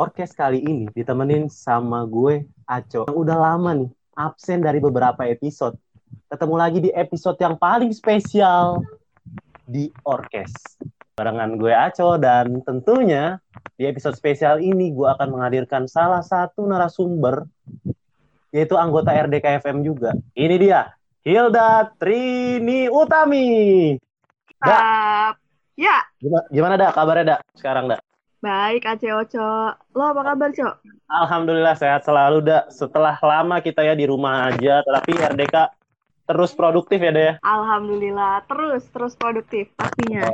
Orkes kali ini ditemenin sama gue, Aco. Yang udah lama nih, absen dari beberapa episode. Ketemu lagi di episode yang paling spesial di Orkes. Barengan gue Aco dan tentunya di episode spesial ini gue akan menghadirkan salah satu narasumber yaitu anggota RDKFM juga. Ini dia, Hilda Trini Utami. Da. Ya. Gimana, gimana dak kabarnya dak sekarang dak? Baik, Aceh Oco. Lo apa kabar, Cok? Alhamdulillah sehat selalu dak. Setelah lama kita ya di rumah aja, tapi RDK terus produktif ya dak ya. Alhamdulillah, terus terus produktif pastinya.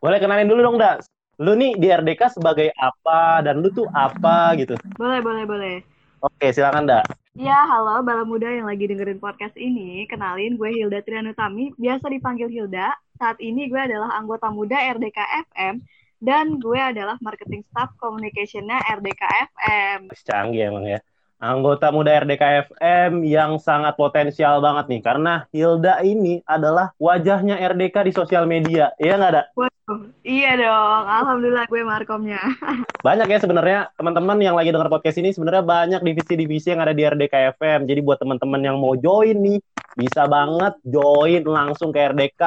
Boleh kenalin dulu dong dak. Lu nih di RDK sebagai apa dan lu tuh apa gitu? Boleh, boleh, boleh. Oke, silakan dak. Ya, halo Bala Muda yang lagi dengerin podcast ini. Kenalin, gue Hilda Trianutami, biasa dipanggil Hilda. Saat ini gue adalah anggota muda RDK FM dan gue adalah marketing staff communication-nya RDK FM. Canggih emang ya. Anggota muda RDK FM yang sangat potensial banget nih karena Hilda ini adalah wajahnya RDK di sosial media. Iya nggak ada? Waduh, iya dong. Alhamdulillah gue markomnya. Banyak ya sebenarnya teman-teman yang lagi dengar podcast ini sebenarnya banyak divisi-divisi yang ada di RDK FM. Jadi buat teman-teman yang mau join nih bisa banget join langsung ke RDK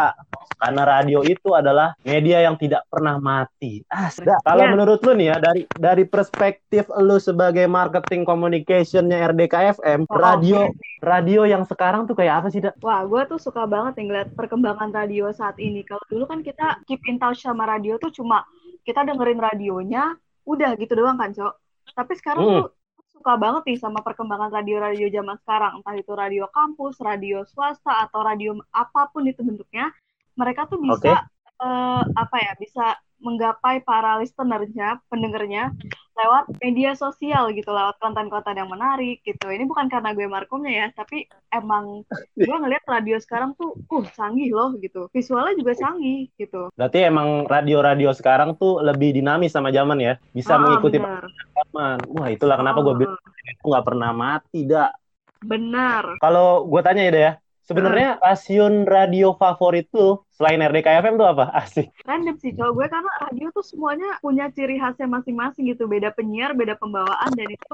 karena radio itu adalah media yang tidak pernah mati. Ah, kalau Yes. menurut lu nih ya dari dari perspektif lu sebagai marketing communicationnya RDK FM, Oh, radio radio yang sekarang tuh kayak apa sih, Dak? Wah, gue tuh suka banget nih ngeliat perkembangan radio saat ini. Kalau dulu kan kita keep in touch sama radio tuh cuma kita dengerin radionya, udah gitu doang kan, Cok. Tapi sekarang Hmm. tuh suka banget nih sama perkembangan radio-radio zaman sekarang. Entah itu radio kampus, radio swasta, atau radio apa pun itu bentuknya. Mereka tuh bisa, Oke. eh, apa ya, bisa menggapai para listenernya, pendengarnya, lewat media sosial gitu, lewat konten-konten yang menarik gitu. Ini bukan karena gue markomnya ya, tapi emang gue ngeliat radio sekarang tuh uh canggih loh gitu visualnya juga canggih gitu Berarti emang radio-radio sekarang tuh lebih dinamis sama zaman ya, bisa Ah, mengikuti zaman. Wah, itulah kenapa gue Ah, bilang itu nggak pernah mati, Dak. bener Kalau gue tanya ya, Dak ya, sebenarnya stasiun radio favorit tuh selain RDK FM tuh apa? Asik. random sih cowok gue karena radio tuh semuanya punya ciri khasnya masing-masing gitu beda penyiar beda pembawaan dan itu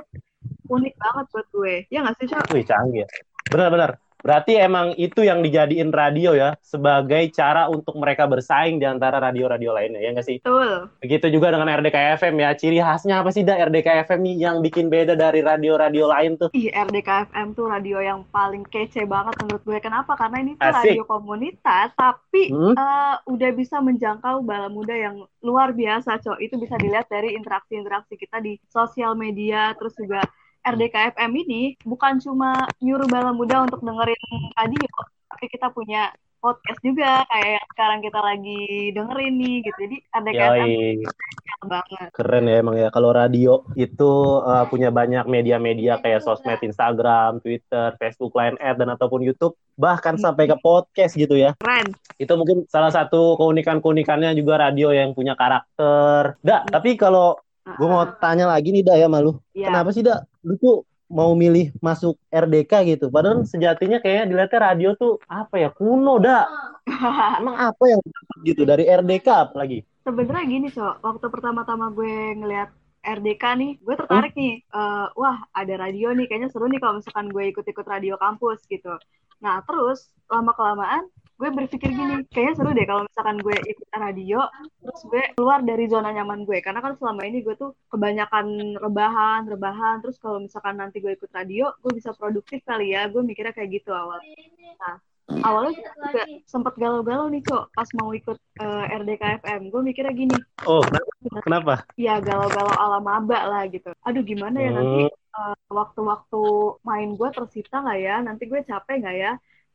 unik banget buat gue ya nggak sih cowok Wih, canggih ya. Benar-benar. Berarti emang itu yang dijadiin radio ya sebagai cara untuk mereka bersaing di antara radio-radio lainnya, ya nggak sih? betul Begitu juga dengan RDK FM ya. Ciri khasnya apa sih, Dak? RDK FM nih yang bikin beda dari radio-radio lain tuh? Ih, RDK FM tuh radio yang paling kece banget menurut gue. Kenapa? Karena ini tuh Asik. radio komunitas, tapi Hmm? eh, udah bisa menjangkau bala muda yang luar biasa, Cok. Itu bisa dilihat dari interaksi-interaksi kita di sosial media, terus juga RDK FM ini bukan cuma nyuruh bala muda untuk dengerin radio, tapi kita punya podcast juga kayak yang sekarang kita lagi dengerin nih gitu. Jadi RDK FM Yoi. keren banget. Keren ya emang ya. Kalau radio itu uh, punya banyak media-media kayak sosmed Instagram, Twitter, Facebook, Line Ad, dan ataupun YouTube. Bahkan sampai ke podcast gitu ya. Keren. Itu mungkin salah satu keunikan-keunikannya juga radio yang punya karakter. Da, tapi kalau gue mau tanya lagi nih, Da ya malu. Iya. Kenapa sih, Da? Lu tuh mau milih masuk RDK gitu. Padahal sejatinya kayaknya dilihatnya radio tuh apa ya kuno dah. Emang apa yang gitu dari RDK apalagi? Sebenarnya gini, Cok. Waktu pertama-tama gue ngeliat RDK nih, gue tertarik nih. Eh, wah, ada radio nih, kayaknya seru nih kalau misalkan gue ikut-ikut radio kampus gitu. Nah, terus lama-kelamaan gue berpikir gini, kayaknya seru deh kalau misalkan gue ikut radio, terus gue keluar dari zona nyaman gue. Karena kan selama ini gue tuh kebanyakan rebahan, rebahan. Terus kalau misalkan nanti gue ikut radio, gue bisa produktif kali ya. Gue mikirnya kayak gitu awal. Nah, awalnya juga sempat galau-galau nih, Cok, pas mau ikut eh, RDK FM. Gue mikirnya gini, Oh, kenapa? ya galau-galau ala maba lah gitu. Aduh gimana ya nanti Hmm, eh, waktu-waktu main gue tersita nggak ya? Nanti gue capek nggak ya?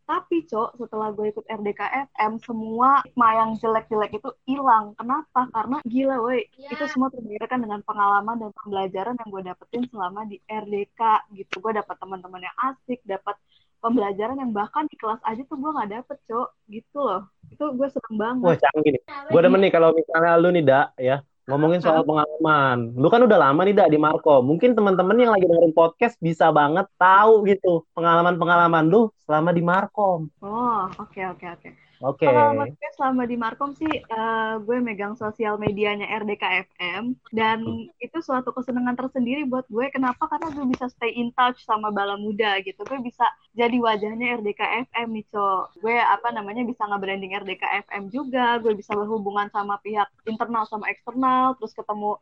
Tapi cok, setelah gue ikut RDK FM, semua stigma yang jelek-jelek itu hilang. Kenapa? Karena gila woi, itu semua terbiarkan dengan pengalaman dan pembelajaran yang gue dapetin selama di RDK gitu. Gue dapat teman-teman yang asik, dapat pembelajaran yang bahkan di kelas aja tuh gue nggak dapet cok, gitu loh. Itu gue seneng banget. Wah, canggih nih. Gue demen nih kalau misalnya lu nih, Da, ya. Ngomongin soal pengalaman. Lu kan udah lama nih, Da, di Marco. Mungkin teman-teman yang lagi dengerin podcast bisa banget tahu gitu pengalaman-pengalaman lu selama di Markom. Oh, oke oke oke. Oke. Pengalaman gue selama di Markom sih, eh, gue megang sosial medianya RDK FM dan itu suatu kesenangan tersendiri buat gue. Kenapa? Karena gue bisa stay in touch sama bala muda gitu. Gue bisa jadi wajahnya RDK FM nih, Cok. Gue apa namanya bisa nge-branding RDK FM juga. Gue bisa berhubungan sama pihak internal sama eksternal, terus ketemu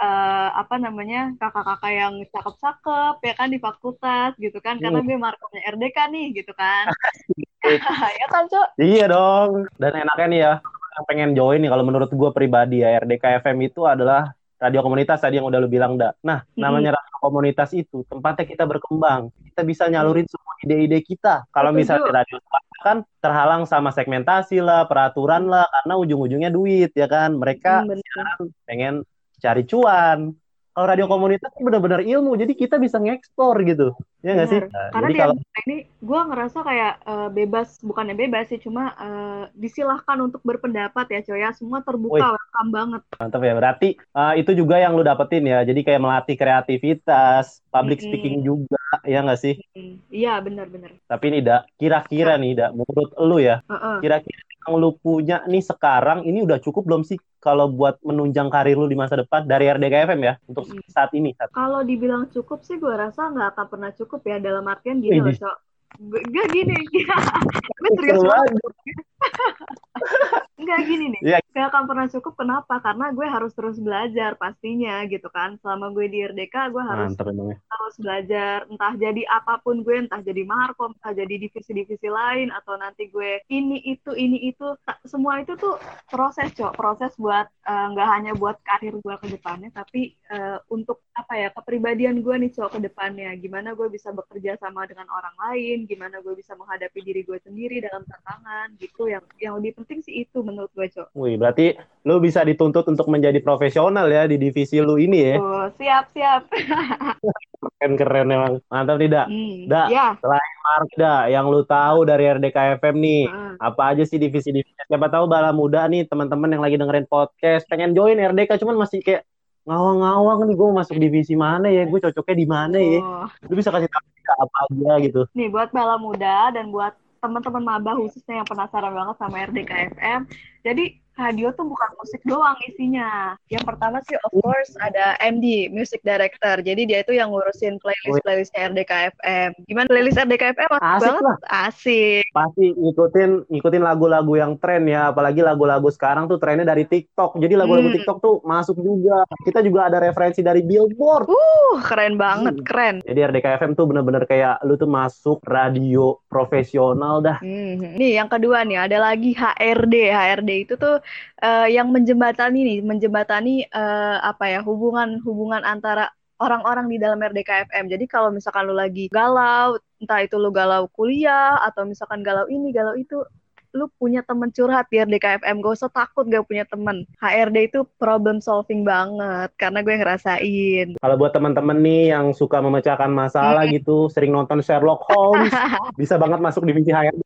eh, apa namanya kakak-kakak yang cakep-cakep ya kan di fakultas gitu kan karena gue markomnya RDK nih gitu kan ya kan cok Iya dong. Dan enaknya nih ya, yang pengen join nih kalau menurut gue pribadi ya, RDK FM itu adalah radio komunitas tadi yang udah lu bilang, dah. Nah, Mhm. namanya radio komunitas itu tempatnya kita berkembang. Kita bisa nyalurin semua ide-ide kita. Kalau misalnya di radio kan terhalang sama segmentasi lah, peraturan lah, karena ujung-ujungnya duit ya kan. Mereka Hmm, pengen cari cuan. Kalau radio komunitas benar-benar ilmu, jadi kita bisa ngekspor gitu. Ya nggak sih? Nah, Karena jadi di kalau ini gue ngerasa kayak eh, bebas, bukannya bebas sih, cuma eh, disilahkan untuk berpendapat ya coy ya. Semua terbuka, Wih. welcome banget. Mantap ya, berarti uh, itu juga yang lu dapetin ya. Jadi kayak melatih kreativitas, public Mm-mm. speaking juga, ya nggak sih? Hmm, Iya benar-benar. Tapi nih, Dak, kira-kira nih, Dak, menurut lu ya, Heeh. kira-kira yang lu punya nih sekarang, ini udah cukup belum sih kalau buat menunjang karir lu di masa depan dari RDK FM ya, untuk Mm. saat ini? Saat... Kalau dibilang cukup sih gue rasa nggak akan pernah cukup ya dalam artian gini loh cok. Gak gini, gue serius banget. Enggak gini nih, Iya. gak akan pernah cukup. Kenapa? Karena gue harus terus belajar pastinya gitu kan. Selama gue di RDK, gue harus Mantap ya. harus belajar entah jadi apa pun gue entah jadi markom entah jadi divisi-divisi lain atau nanti gue ini itu ini itu semua itu tuh proses cok proses buat eh, nggak hanya buat karir gue ke depannya tapi eh, untuk apa ya kepribadian gue nih cok ke depannya gimana gue bisa bekerja sama dengan orang lain gimana gue bisa menghadapi diri gue sendiri dalam tantangan gitu yang yang lebih penting sih itu menurut gue cok Wih, berarti lu bisa dituntut untuk menjadi profesional ya di divisi lu ini ya. Tuh, siap siap Keren-keren emang. Mantap nih, Dak. hmm, Dak. ya Marda, yang lu tahu dari RDK FM nih. Heeh. apa aja sih divisi-divisi siapa tahu bala muda nih teman-teman yang lagi dengerin podcast pengen join RDK cuman masih kayak ngawang-ngawang nih gue masuk divisi mana ya gue cocoknya di mana ya Oh. lu bisa kasih tahu apa aja gitu Nih buat bala muda dan buat teman-teman maba khususnya yang penasaran banget sama RDK FM. Jadi radio tuh bukan musik doang isinya. Yang pertama sih of course ada MD, Music Director. Jadi dia itu yang ngurusin playlist-playlistnya RDK FM. Gimana playlist RDK FM? Asik, Asik banget. lah. Asik. pasti ngikutin ngikutin lagu-lagu yang tren ya apalagi lagu-lagu sekarang tuh trennya dari TikTok jadi lagu-lagu Hmm. TikTok tuh masuk juga kita juga ada referensi dari Billboard Uh, keren banget, Hmm. keren. jadi RDK FM tuh bener-bener kayak lu tuh masuk radio profesional dah Hmm, Nih yang kedua nih ada lagi HRD. HRD itu tuh eh, yang menjembatani nih, menjembatani eh, apa ya hubungan-hubungan antara orang-orang di dalam RDK FM. Jadi kalau misalkan lu lagi galau, entah itu lu galau kuliah atau misalkan galau ini, galau itu, lu punya temen curhat di RDK FM. Gak usah takut gak punya temen. HRD itu problem solving banget karena gue ngerasain. Kalau buat teman-teman nih yang suka memecahkan masalah gitu, sering nonton Sherlock Holmes, bisa banget masuk divisi HRD.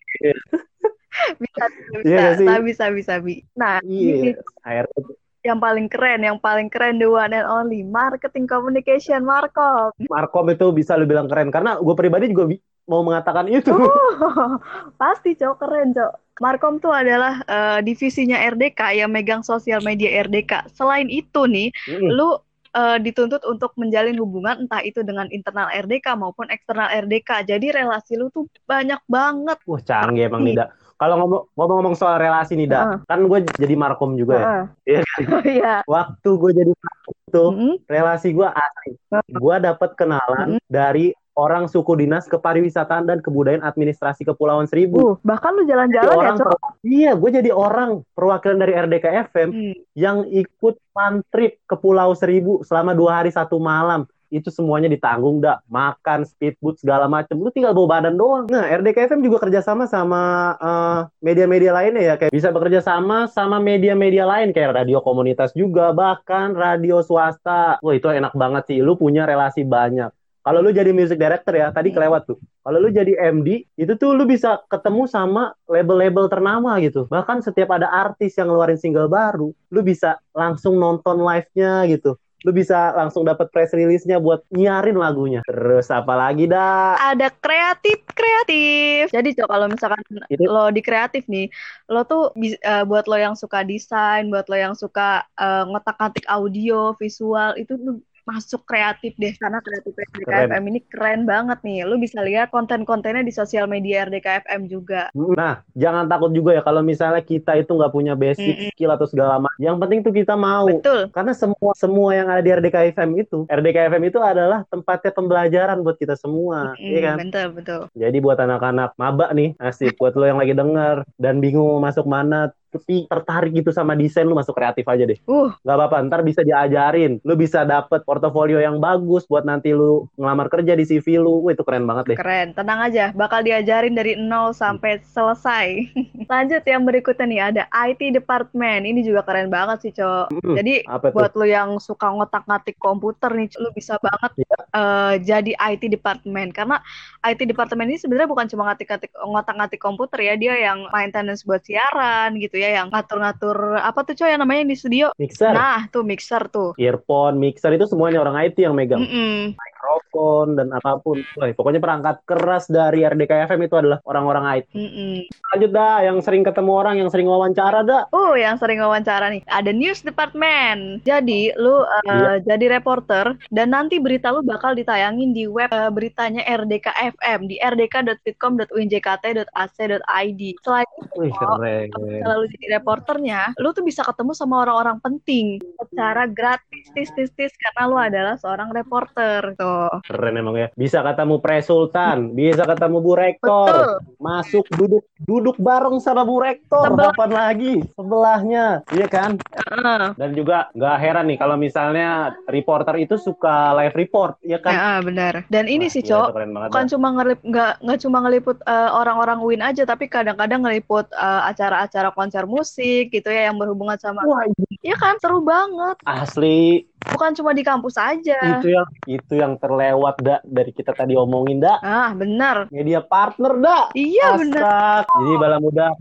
Bisa, bisa, Iya gak sih? bisa, bisa, bisa, Bi. Nah, ini Iya, HRD. tuh. yang paling keren, yang paling keren the one and only marketing communication Markom. Markom itu bisa lu bilang keren karena gue pribadi juga mau mengatakan itu. Oh, pasti cok keren cok. Markom tuh adalah eh, divisinya RDK yang megang sosial media RDK. Selain itu nih, Mm. lu eh, dituntut untuk menjalin hubungan entah itu dengan internal RDK maupun eksternal RDK. Jadi relasi lu tuh banyak banget. Wah canggih emang nih. Kalau ngomong- ngomong-ngomong soal relasi nih, Dak, Heeh. kan gue jadi Markom juga ya. Heeh. Iya Iya. Waktu gue jadi Markom tuh, Mm-mm. relasi gue asli. Gue dapet kenalan dari orang suku dinas kepariwisataan dan kebudayaan administrasi Kepulauan Seribu. Uh, bahkan lu jalan-jalan ya cok. iya, gue jadi orang perwakilan dari RDK FM Hmm. yang ikut fun trip ke Pulau Seribu selama dua hari satu malam. Itu semuanya ditanggung, dak. Makan, speedboat, segala macem. Lu tinggal bawa badan doang. Nah, RDK FM juga kerjasama sama eh, media-media lainnya ya. Kayak bisa bekerja sama sama media-media lain. Kayak radio komunitas juga, bahkan radio swasta. Wah, itu enak banget sih. Lu punya relasi banyak. Kalau lu jadi music director ya, tadi kelewat tuh. Kalau lu jadi MD, itu tuh lu bisa ketemu sama label-label ternama gitu. Bahkan setiap ada artis yang ngeluarin single baru, lu bisa langsung nonton live-nya gitu. Lu bisa langsung dapat press release-nya buat nyiarin lagunya. Terus apa lagi dah? Ada kreatif kreatif. Jadi cok kalau misalkan Itu- lo di kreatif nih, lo tuh eh, buat lo yang suka desain, buat lo yang suka eh, ngotak-ngatik audio, visual, itu tuh masuk kreatif deh karena kreatif RDKFM ini keren banget nih. Lo bisa lihat konten-kontennya di sosial media RDKFM juga. Nah, jangan takut juga ya kalau misalnya kita itu nggak punya basic Mm-mm. skill atau segala macam. Yang penting tuh kita mau. Betul. Karena semua semua yang ada di RDKFM itu, RDKFM itu adalah tempatnya pembelajaran buat kita semua, Mm, iya kan? betul, betul. Jadi buat anak-anak maba nih, asik buat lo yang lagi denger dan bingung mau masuk mana, tapi tertarik gitu sama desain, lu masuk kreatif aja deh. Uh, Gak apa-apa, ntar bisa diajarin. Lu bisa dapet portofolio yang bagus buat nanti lu ngelamar kerja di CV lu. Wah, itu keren banget deh. keren. Tenang aja, bakal diajarin dari nol sampai selesai. Lanjut yang berikutnya nih, ada IT Department. Ini juga keren banget sih, Cok. Hmm, Jadi tuh? buat lo yang suka ngotak-ngatik komputer nih, lo bisa banget Iya. eh, jadi IT department karena IT department ini sebenarnya bukan cuma ngatik-ngatik ngotak-ngatik komputer ya, dia yang maintenance buat siaran gitu ya, yang ngatur-ngatur apa tuh coy yang namanya di studio. Mixer, Nah, tuh mixer tuh. earphone, mixer itu semuanya orang IT yang megang. Mm-mm. Mikrofon dan apa pun. Wah, pokoknya perangkat keras dari RDKFM itu adalah orang-orang IT. Mm-mm. Lanjut dah, yang sering ketemu orang, yang sering wawancara dah. Oh, yang sering wawancara nih. Ada news department. Jadi, lu uh, Iya. jadi reporter dan nanti berita lu bakal ditayangin di web uh, beritanya RDKFM di rdk.fitcom.unjkt.ac.id. Selain itu, Wih, keren. kalau lu jadi reporternya, lu tuh bisa ketemu sama orang-orang penting secara gratis, tis, tis, tis, karena lu adalah seorang reporter. Tuh. Keren emang ya. Bisa ketemu Presultan, bisa ketemu Bu Rektor. Betul. Masuk duduk duduk bareng sama Bu Rektor. Sebelah. Kapan lagi? Sebelahnya. Iya kan? Heeh. Dan juga nggak heran nih kalau misalnya reporter itu suka live report, ya kan? Heeh, benar. Dan ini Wah, sih, gila, Cok, bukan dah. cuma ngelip nggak nggak cuma ngeliput eh, orang-orang Win aja tapi kadang-kadang ngeliput eh, acara-acara konser musik gitu ya yang berhubungan sama Wah, Iya. Kan? Seru banget. Asli. Bukan cuma di kampus aja. Itu yang itu yang terlewat dak dari kita tadi omongin dak. ah benar. Media partner dak. iya benar. Jadi bala muda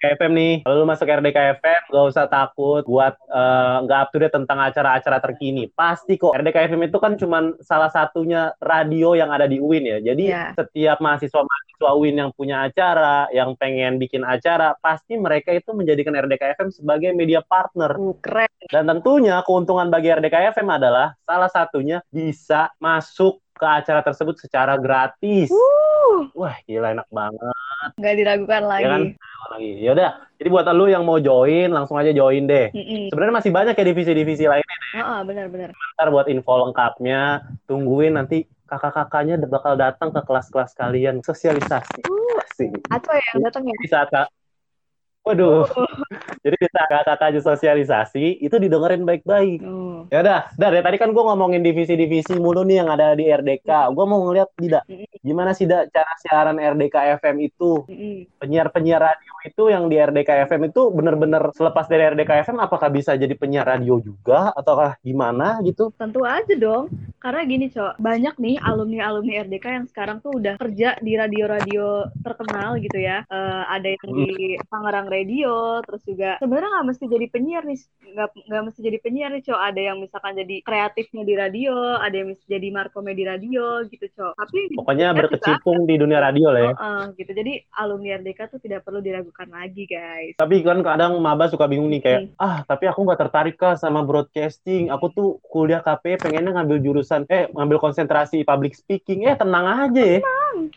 RDKFM nih. Kalau lu masuk RDKFM, gak usah takut buat eh, nggak up to date tentang acara-acara terkini. Pasti kok. RDKFM itu kan cuman salah satunya radio yang ada di UIN ya. Jadi Iya. setiap mahasiswa-mahasiswa UIN yang punya acara, yang pengen bikin acara, pasti mereka itu menjadikan RDKFM sebagai media partner. Uh, keren Dan tentunya keuntungan bagi RDKFM adalah salah satunya bisa masuk ke acara tersebut secara gratis. uh Wah, gila enak banget nggak diragukan lagi kan? Lagi. Yaudah, jadi buat lu yang mau join, langsung aja join deh. Mm-mm. Sebenarnya masih banyak ya divisi-divisi lainnya. Ah, ah, benar-benar Ntar buat info lengkapnya, tungguin nanti kakak-kakaknya bakal datang ke kelas-kelas kalian sosialisasi. Asik. Atau yang datang ya Di saat Waduh. Jadi di saat kakak-kakaknya sosialisasi, itu didengerin baik-baik. Oh. Ya udah, Dar, ya tadi kan gue ngomongin divisi-divisi mulu nih yang ada di RDK. Gue mau ngeliat tidak gimana sih dak cara siaran RDK FM itu penyiar-penyiar radio itu yang di RDK FM itu bener-bener selepas dari RDK FM apakah bisa jadi penyiar radio juga ataukah gimana gitu? Tentu aja dong, karena gini cok, banyak nih alumni-alumni RDK yang sekarang tuh udah kerja di radio-radio terkenal gitu ya. Eh, ada yang di Tangerang Radio, terus juga sebenarnya nggak mesti jadi penyiar nih, nggak nggak mesti jadi penyiar nih cok. Ada yang misalkan jadi kreatifnya di radio, ada yang mesti jadi markomnya di radio gitu cok. Tapi Pokoknya berkecimpung di dunia radio lah ya. Heeh, gitu. Jadi alumni RDK tuh tidak perlu diragukan lagi guys. Tapi kan kadang maba suka bingung nih kayak, ah tapi aku nggak tertarik kah sama broadcasting. Aku tuh kuliah KP pengennya ngambil jurusan, eh ngambil konsentrasi public speaking. Eh tenang aja ya.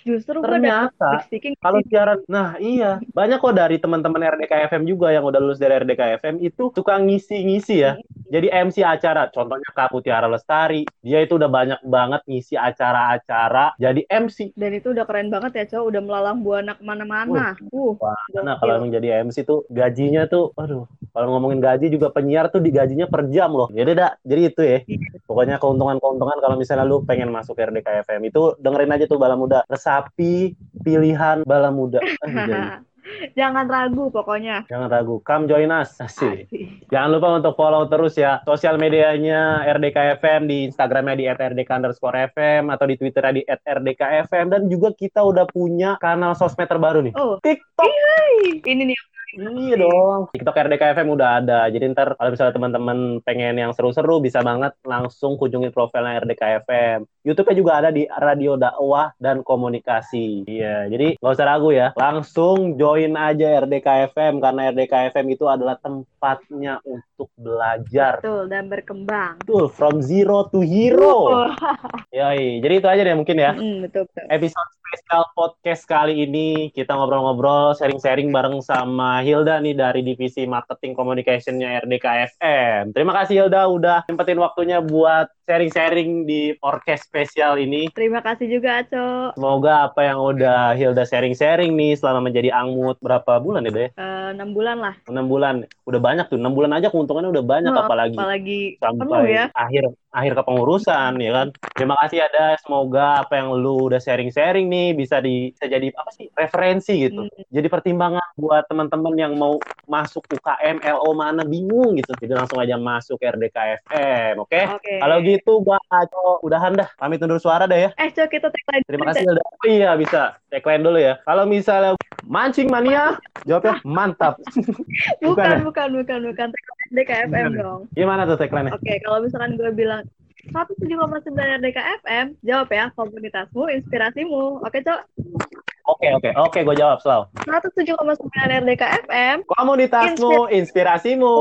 Justru Ternyata speaking kalau siaran, nah iya. Banyak kok dari teman-teman RDK FM juga yang udah lulus dari RDK FM itu suka ngisi-ngisi ya. Jadi MC acara, contohnya Kak Putiara Lestari, dia itu udah banyak banget ngisi acara-acara jadi MC. dan itu udah keren banget ya cowok udah melalang buana ke mana-mana. Uh, Nah kalau emang jadi MC tuh gajinya tuh, aduh, kalau ngomongin gaji juga penyiar tuh digajinya per jam loh. Jadi dak, jadi itu ya. Pokoknya keuntungan-keuntungan kalau misalnya lu pengen masuk RDK FM itu dengerin aja tuh Bala Muda. Resapi pilihan Bala Muda. Jangan ragu pokoknya. Jangan ragu, come join us. Asik. Asik. Jangan lupa untuk follow terus ya sosial medianya RDK FM di Instagramnya di @rdk underscore FM atau di Twitternya di @rdk FM dan juga kita udah punya kanal sosmed terbaru nih Oh, TikTok. hai. ini nih. Iya dong. TikTok RDK FM udah ada. Jadi ntar kalau misalnya teman-teman pengen yang seru-seru bisa banget langsung kunjungi profilnya RDK FM. YouTube-nya juga ada di Radio Dakwah dan Komunikasi. Iya, jadi nggak usah ragu ya. Langsung join aja RDK FM karena RDK FM itu adalah tempatnya untuk belajar. Betul, dan berkembang. Betul, from zero to hero. Oh. Yoi, jadi itu aja deh mungkin ya. Mm, betul, betul. Episode spesial podcast kali ini kita ngobrol-ngobrol, sharing-sharing bareng sama Hilda nih dari divisi marketing communicationnya RDK FM. Terima kasih Hilda udah nyempetin waktunya buat sharing-sharing di podcast spesial ini. Terima kasih juga, Aco. Semoga apa yang udah Hilda sharing-sharing nih selama menjadi angmut berapa bulan ya, Deh? Eh, enam bulan lah. 6 bulan. Udah banyak tuh, 6 bulan aja keuntungannya udah banyak Oh, apalagi Apalagi sampai penuh ya. akhir akhir kepengurusan ya kan. Terima kasih ada semoga apa yang lu udah sharing-sharing nih bisa di bisa jadi apa sih referensi gitu. Hmm. Jadi pertimbangan buat teman-teman yang mau masuk UKM LO mana bingung gitu. Jadi langsung aja masuk RDK FM, oke? Oke. Kalau gitu gua Aco udahan dah. Pamit undur suara deh ya. Eh, Cok, kita tagline Terima kasih udah. Oh iya bisa. Tagline dulu ya. Kalau misalnya mancing mania, jawabnya mantap. Bukan, Bukan ya? bukan, bukan, bukan. DKFM Bukan ya? dong. Gimana tuh tagline-nya? Oke, kalau misalkan gue bilang 107,9 DKFM, jawab ya, komunitasmu, inspirasimu. Oke, Cok? Oke oke oke gue jawab selalu. 107,9 RDK FM. Komunitasmu, inspirasimu.